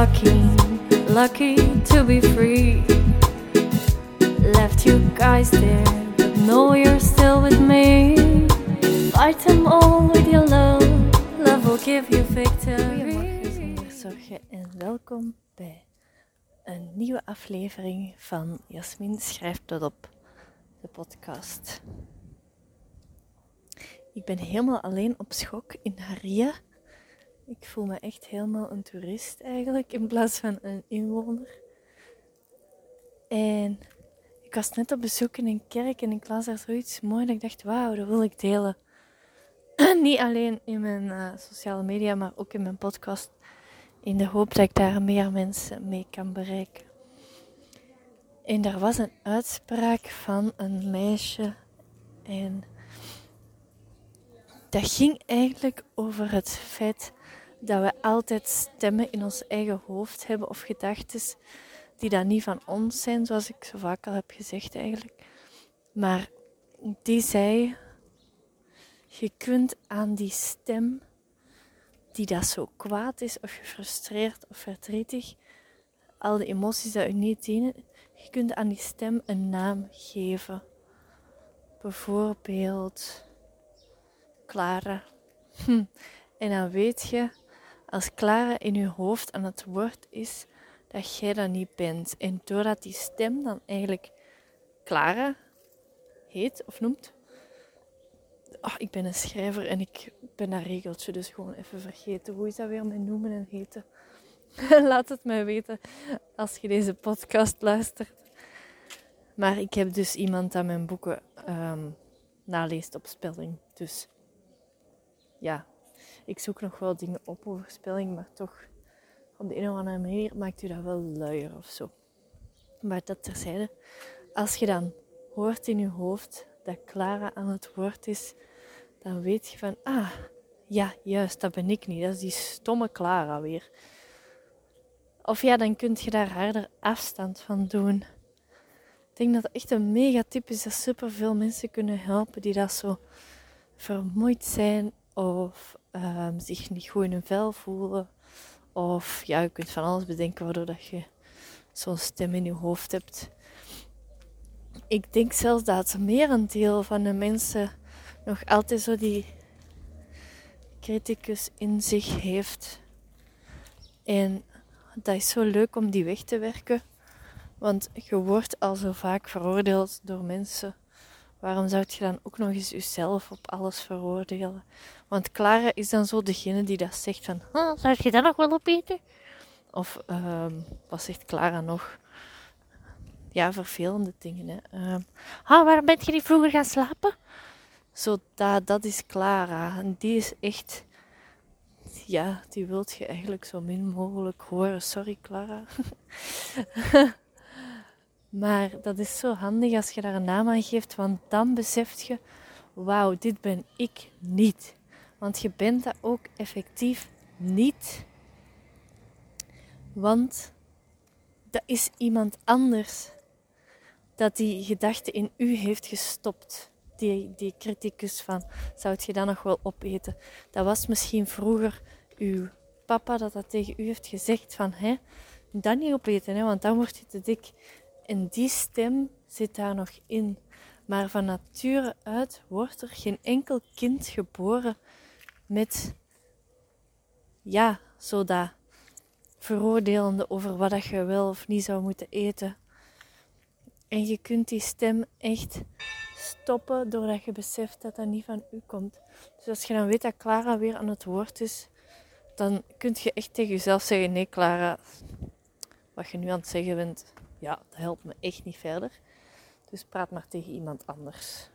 lucky, lucky to be free. Left you guys there, but know you're still with me. Fight them all with your love, love will give you victory. Zorgen en welkom bij een nieuwe aflevering van Jasmin schrijft dat op de podcast. Ik ben helemaal alleen op schok in Haria. Ik voel me echt helemaal een toerist eigenlijk in plaats van een inwoner. En ik was net op bezoek in een kerk en ik las daar zoiets mooi dat ik dacht, wauw, dat wil ik delen. Niet alleen in mijn eh, sociale media, maar ook in mijn podcast. In de hoop dat ik daar meer mensen mee kan bereiken. En er was een uitspraak van een meisje. En dat ging eigenlijk over het feit dat we altijd stemmen in ons eigen hoofd hebben of gedachten die dan niet van ons zijn, zoals ik zo vaak al heb gezegd eigenlijk. Maar die zei, je kunt aan die stem die dat zo kwaad is of gefrustreerd of verdrietig, al die emoties dat u niet dienen, je kunt aan die stem een naam geven. Bijvoorbeeld Clara. Hm. En dan weet je, als Clara in je hoofd aan het woord is, dat jij dat niet bent. En doordat die stem dan eigenlijk Clara heet of noemt. Oh, ik ben een schrijver en ik ben dat regeltje dus gewoon even vergeten. Hoe is dat weer met noemen en heten? Laat het mij weten als je deze podcast luistert. Maar ik heb dus iemand dat mijn boeken um, naleest op spelling. Dus ja, ik zoek nog wel dingen op over spelling, maar toch op de een of andere manier maakt u dat wel luier of zo. Maar dat terzijde, als je dan hoort in je hoofd dat Clara aan het woord is, dan weet je van, ah, ja, juist, dat ben ik niet. Dat is die stomme Clara weer. Of ja, dan kun je daar harder afstand van doen. Ik denk dat echt een mega tip is dat superveel mensen kunnen helpen die dat zo vermoeid zijn of um, zich niet goed in hun vel voelen. Of ja, je kunt van alles bedenken waardoor dat je zo'n stem in je hoofd hebt. Ik denk zelfs dat meer een deel van de mensen nog altijd zo die criticus in zich heeft. En dat is zo leuk om die weg te werken. Want je wordt al zo vaak veroordeeld door mensen. Waarom zou je dan ook nog eens jezelf op alles veroordelen? Want Clara is dan zo degene die dat zegt van... Oh, zou je dat nog wel opeten? Of um, wat zegt Clara nog? Ja, vervelende dingen. Hè. Oh, waarom ben je niet vroeger gaan slapen? Zo, dat, dat is Clara. En die is echt ja, die wilt je eigenlijk zo min mogelijk horen. Sorry, Clara. maar dat is zo handig als je daar een naam aan geeft, want dan besef je: wauw, dit ben ik niet. Want je bent dat ook effectief niet. Want dat is iemand anders dat die gedachte in u heeft gestopt. Die, die criticus van, zou je dat nog wel opeten? Dat was misschien vroeger uw papa dat dat tegen u heeft gezegd van hè, dan niet opeten, hè, want dan word je te dik. En die stem zit daar nog in. Maar van nature uit wordt er geen enkel kind geboren met, ja, zo dat veroordelende over wat dat je wel of niet zou moeten eten. En je kunt die stem echt stoppen doordat je beseft dat dat niet van u komt. Dus als je dan weet dat Clara weer aan het woord is, dan kun je echt tegen jezelf zeggen: Nee, Clara, wat je nu aan het zeggen bent, ja, dat helpt me echt niet verder. Dus praat maar tegen iemand anders.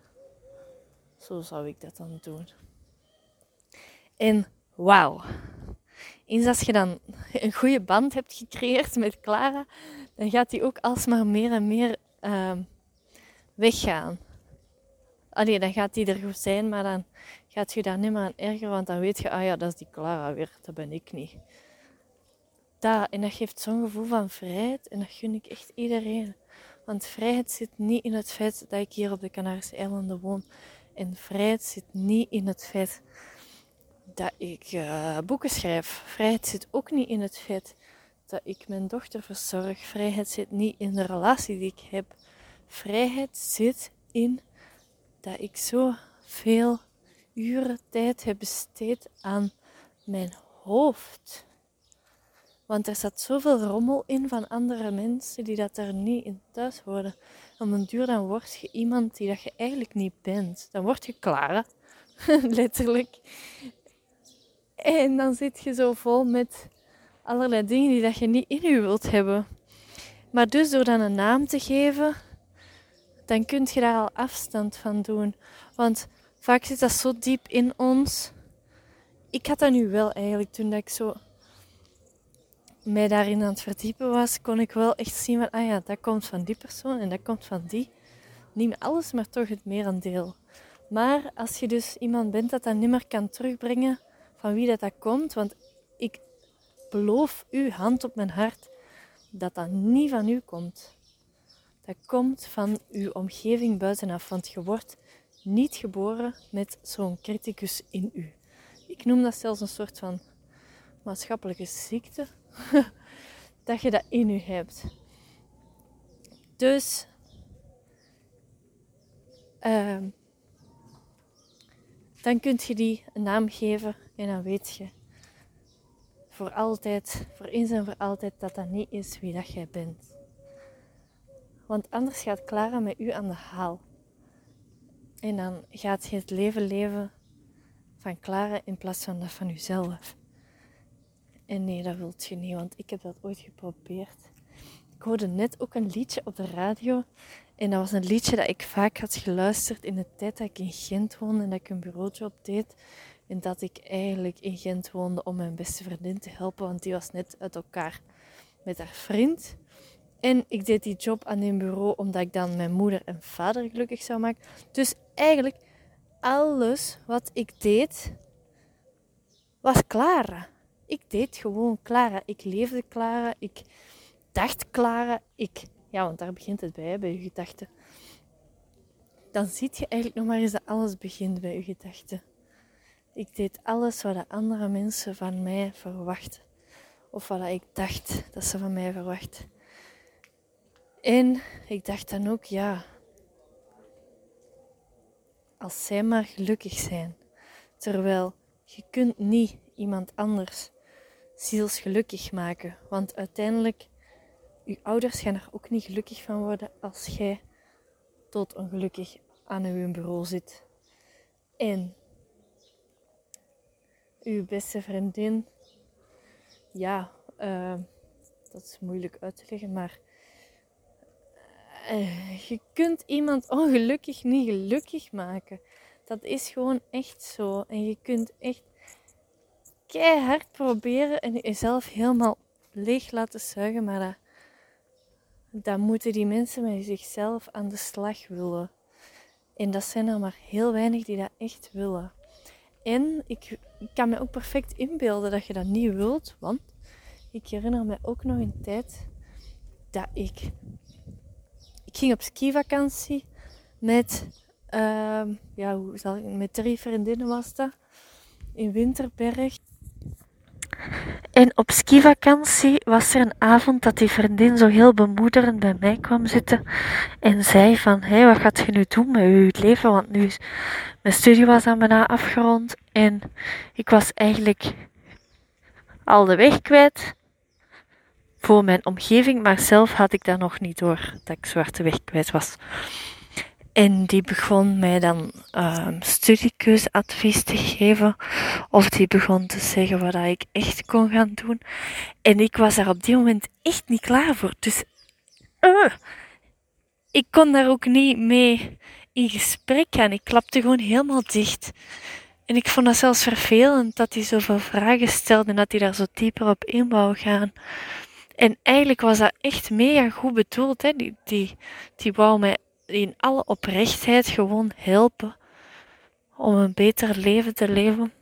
Zo zou ik dat dan doen. En wauw. Eens als je dan een goede band hebt gecreëerd met Clara, dan gaat die ook alsmaar meer en meer uh, weggaan. Allee, dan gaat die er goed zijn, maar dan gaat je daar niet meer aan ergeren, want dan weet je, ah ja, dat is die Clara weer, dat ben ik niet. Dat, en dat geeft zo'n gevoel van vrijheid en dat gun ik echt iedereen. Want vrijheid zit niet in het feit dat ik hier op de Canarische eilanden woon. En vrijheid zit niet in het feit dat ik uh, boeken schrijf. Vrijheid zit ook niet in het feit dat ik mijn dochter verzorg. Vrijheid zit niet in de relatie die ik heb. Vrijheid zit in dat ik zo veel uren tijd heb besteed aan mijn hoofd. Want er zat zoveel rommel in van andere mensen die dat er niet in thuis horen. Om een duur dan word je iemand die dat je eigenlijk niet bent. Dan word je klaar, letterlijk. En dan zit je zo vol met allerlei dingen die dat je niet in je wilt hebben. Maar dus door dan een naam te geven, dan kun je daar al afstand van doen. Want vaak zit dat zo diep in ons. Ik had dat nu wel eigenlijk toen dat ik zo mij daarin aan het verdiepen was, kon ik wel echt zien van, ah ja, dat komt van die persoon en dat komt van die. Niet alles, maar toch het merendeel. Maar als je dus iemand bent dat dat niet meer kan terugbrengen van wie dat, dat komt, want ik beloof u, hand op mijn hart, dat dat niet van u komt. Dat komt van uw omgeving buitenaf, want je wordt niet geboren met zo'n criticus in u. Ik noem dat zelfs een soort van maatschappelijke ziekte, dat je dat in je hebt. Dus uh, dan kun je die een naam geven en dan weet je voor altijd, voor eens en voor altijd, dat dat niet is wie dat jij bent. Want anders gaat Clara met u aan de haal. En dan gaat je het leven leven van Clara in plaats van dat van jezelf. En nee, dat wilt je niet, want ik heb dat ooit geprobeerd. Ik hoorde net ook een liedje op de radio. En dat was een liedje dat ik vaak had geluisterd in de tijd dat ik in Gent woonde en dat ik een bureaujob deed. En dat ik eigenlijk in Gent woonde om mijn beste vriendin te helpen, want die was net uit elkaar met haar vriend. En ik deed die job aan een bureau omdat ik dan mijn moeder en vader gelukkig zou maken. Dus eigenlijk alles wat ik deed was Clara. Ik deed gewoon Clara. Ik leefde Clara. Ik dacht Clara. Ik, ja, want daar begint het bij, bij je gedachten. Dan zie je eigenlijk nog maar eens dat alles begint bij je gedachten. Ik deed alles wat de andere mensen van mij verwachten. Of wat ik dacht dat ze van mij verwachten. En ik dacht dan ook, ja, als zij maar gelukkig zijn. Terwijl je kunt niet iemand anders zielsgelukkig maken. Want uiteindelijk, je ouders gaan er ook niet gelukkig van worden als jij tot ongelukkig aan uw bureau zit. En uw beste vriendin, ja, uh, dat is moeilijk uit te leggen, maar uh, je kunt iemand ongelukkig niet gelukkig maken. Dat is gewoon echt zo. En je kunt echt keihard proberen en jezelf helemaal leeg laten zuigen, maar dat, moeten die mensen met zichzelf aan de slag willen. En dat zijn er maar heel weinig die dat echt willen. En ik, kan me ook perfect inbeelden dat je dat niet wilt, want ik herinner me ook nog een tijd dat ik. Ik ging op skivakantie met, uh, ja, hoe zal ik, met drie vriendinnen was dat, in Winterberg. En op skivakantie was er een avond dat die vriendin zo heel bemoederend bij mij kwam zitten en zei van, hé, hey, wat gaat je nu doen met je leven? Want nu is mijn studie was aan bijna afgerond en ik was eigenlijk al de weg kwijt voor mijn omgeving, maar zelf had ik daar nog niet door dat ik zwarte weg kwijt was. En die begon mij dan um, studiekeuzeadvies te geven. Of die begon te zeggen wat ik echt kon gaan doen. En ik was daar op die moment echt niet klaar voor. Dus uh, ik kon daar ook niet mee in gesprek gaan. Ik klapte gewoon helemaal dicht. En ik vond dat zelfs vervelend dat hij zoveel vragen stelde en dat hij daar zo dieper op in wou gaan. En eigenlijk was dat echt mega goed bedoeld. Hè? Die, die, die wou mij in alle oprechtheid gewoon helpen om een beter leven te leven.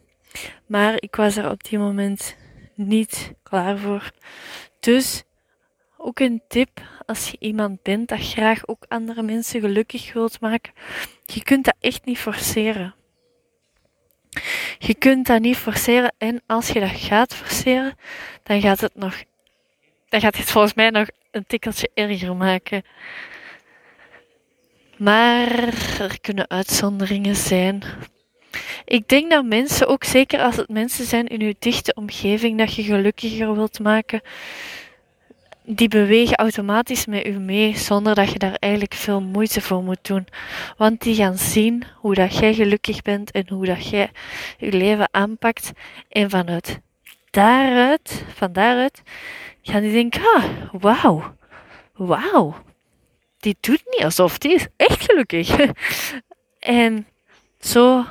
Maar ik was er op die moment niet klaar voor. Dus ook een tip als je iemand bent dat graag ook andere mensen gelukkig wilt maken. Je kunt dat echt niet forceren. Je kunt dat niet forceren en als je dat gaat forceren, dan gaat het nog dan gaat het volgens mij nog een tikkeltje erger maken. Maar er kunnen uitzonderingen zijn. Ik denk dat mensen, ook zeker als het mensen zijn in uw dichte omgeving, dat je gelukkiger wilt maken, die bewegen automatisch met u mee zonder dat je daar eigenlijk veel moeite voor moet doen. Want die gaan zien hoe dat jij gelukkig bent en hoe dat jij je leven aanpakt. En vanuit daaruit, van daaruit, gaan die denken, ah, wauw, wauw. Die doet niet alsof, die is echt gelukkig. en zo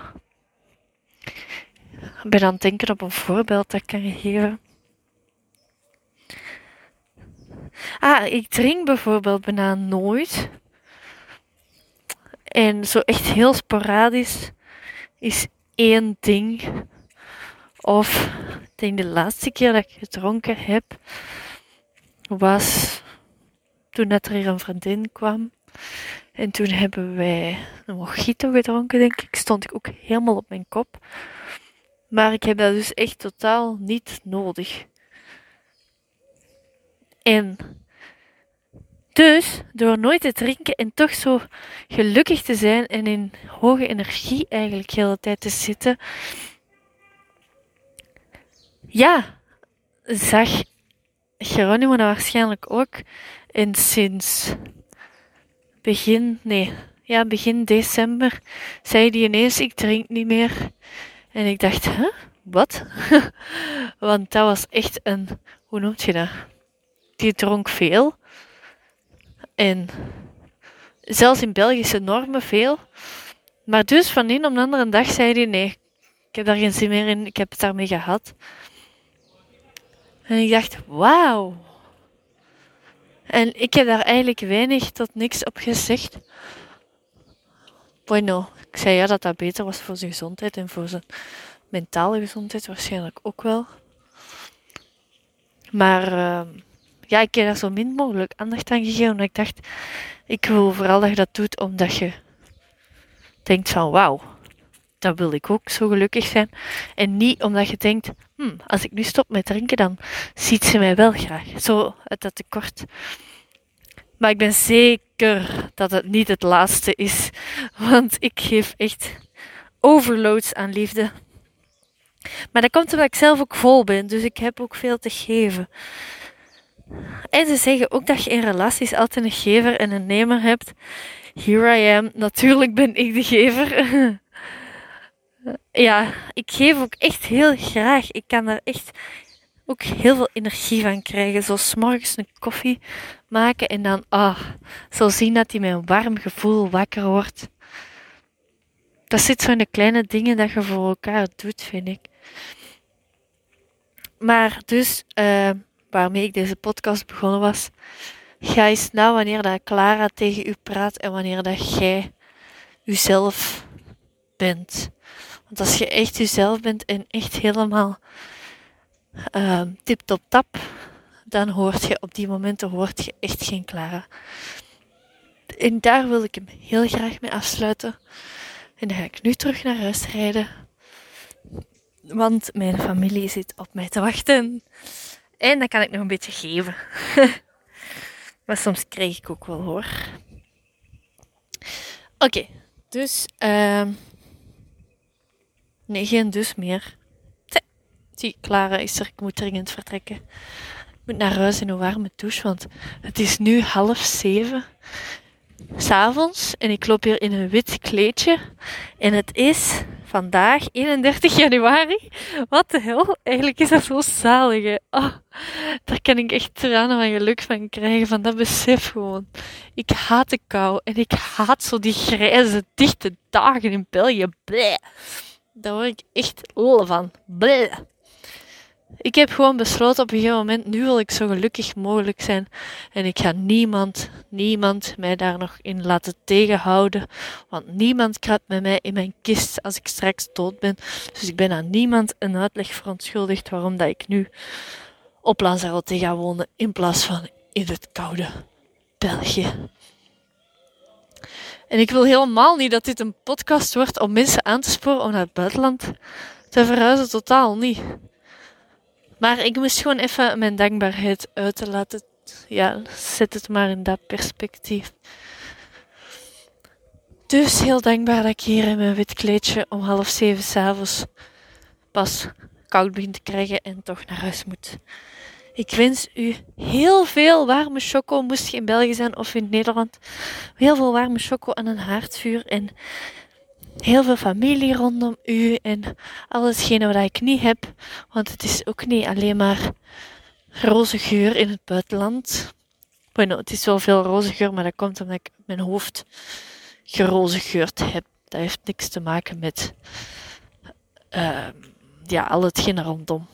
ben aan het denken op een voorbeeld dat ik kan geven. Ah, ik drink bijvoorbeeld bijna nooit. En zo echt heel sporadisch is één ding. Of ik denk de laatste keer dat ik gedronken heb, was toen net er hier een vriendin kwam. En toen hebben wij een mojito gedronken, denk ik. Stond ik ook helemaal op mijn kop. Maar ik heb dat dus echt totaal niet nodig. En dus, door nooit te drinken en toch zo gelukkig te zijn en in hoge energie eigenlijk de hele tijd te zitten, ja, zag Geronimo dat waarschijnlijk ook. En sinds begin, nee, ja, begin december zei hij ineens: Ik drink niet meer. En ik dacht? Wat? Want dat was echt een, hoe noemt je dat? Die dronk veel. En zelfs in Belgische normen veel. Maar dus van een op de andere dag zei hij, nee, ik heb daar geen zin meer in, ik heb het daarmee gehad. En ik dacht, wauw. En ik heb daar eigenlijk weinig tot niks op gezegd. Bueno, ik zei ja dat dat beter was voor zijn gezondheid en voor zijn mentale gezondheid waarschijnlijk ook wel. Maar uh, ja, ik heb daar zo min mogelijk aandacht aan gegeven. Omdat ik dacht, ik wil vooral dat je dat doet omdat je denkt van wauw, dat wil ik ook zo gelukkig zijn. En niet omdat je denkt, hm, als ik nu stop met drinken, dan ziet ze mij wel graag. Zo uit dat tekort. Maar ik ben zeker dat het niet het laatste is. Want ik geef echt overloads aan liefde. Maar dat komt omdat ik zelf ook vol ben. Dus ik heb ook veel te geven. En ze zeggen ook dat je in relaties altijd een gever en een nemer hebt. Here I am. Natuurlijk ben ik de gever. ja, ik geef ook echt heel graag. Ik kan daar echt ook heel veel energie van krijgen. Zo morgens een koffie maken en dan ah, zo zien dat hij met een warm gevoel wakker wordt. Dat zit zo in de kleine dingen dat je voor elkaar doet, vind ik. Maar dus, uh, waarmee ik deze podcast begonnen was, ga eens na wanneer dat Clara tegen u praat en wanneer dat jij uzelf bent. Want als je echt jezelf bent en echt helemaal uh, tip top tap, dan hoort je op die momenten hoort je echt geen Clara. En daar wil ik hem heel graag mee afsluiten. En dan ga ik nu terug naar huis rijden. Want mijn familie zit op mij te wachten. En dan kan ik nog een beetje geven. maar soms krijg ik ook wel hoor. Oké, dus. Uh, nee, geen dus meer. Zie, Clara is er. Ik moet dringend vertrekken. Ik moet naar huis in een warme douche, want het is nu half zeven s'avonds en ik loop hier in een wit kleedje. En het is vandaag 31 januari. Wat de hel? Eigenlijk is dat zo zalig. Oh, daar kan ik echt tranen van geluk van krijgen. Van dat besef gewoon. Ik haat de kou en ik haat zo die grijze, dichte dagen in België. Bleh. Daar word ik echt lol van. Ik heb gewoon besloten op een gegeven moment, nu wil ik zo gelukkig mogelijk zijn. En ik ga niemand, niemand mij daar nog in laten tegenhouden. Want niemand kruipt met mij in mijn kist als ik straks dood ben. Dus ik ben aan niemand een uitleg verontschuldigd waarom dat ik nu op Lanzarote ga wonen in plaats van in het koude België. En ik wil helemaal niet dat dit een podcast wordt om mensen aan te sporen om naar het buitenland te verhuizen. Totaal niet. Maar ik moest gewoon even mijn dankbaarheid uiten. Laat het, ja, zet het maar in dat perspectief. Dus heel dankbaar dat ik hier in mijn wit kleedje om half zeven s'avonds pas koud begin te krijgen en toch naar huis moet. Ik wens u heel veel warme choco, moest je in België zijn of in Nederland. Heel veel warme choco aan een haardvuur en heel veel familie rondom u en allesgene wat ik niet heb. Want het is ook niet alleen maar roze geur in het buitenland. Bueno, het is wel veel roze geur, maar dat komt omdat ik mijn hoofd geroze geurt heb. Dat heeft niks te maken met uh, ja, al hetgene rondom.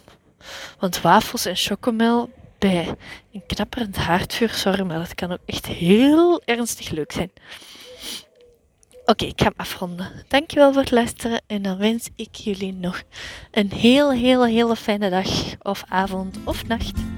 Want wafels en chocomel bij een knapperend haardvuur, sorry, maar dat kan ook echt heel ernstig leuk zijn. Oké, ik ga hem afronden. Dankjewel voor het luisteren en dan wens ik jullie nog een heel, heel, hele fijne dag of avond of nacht.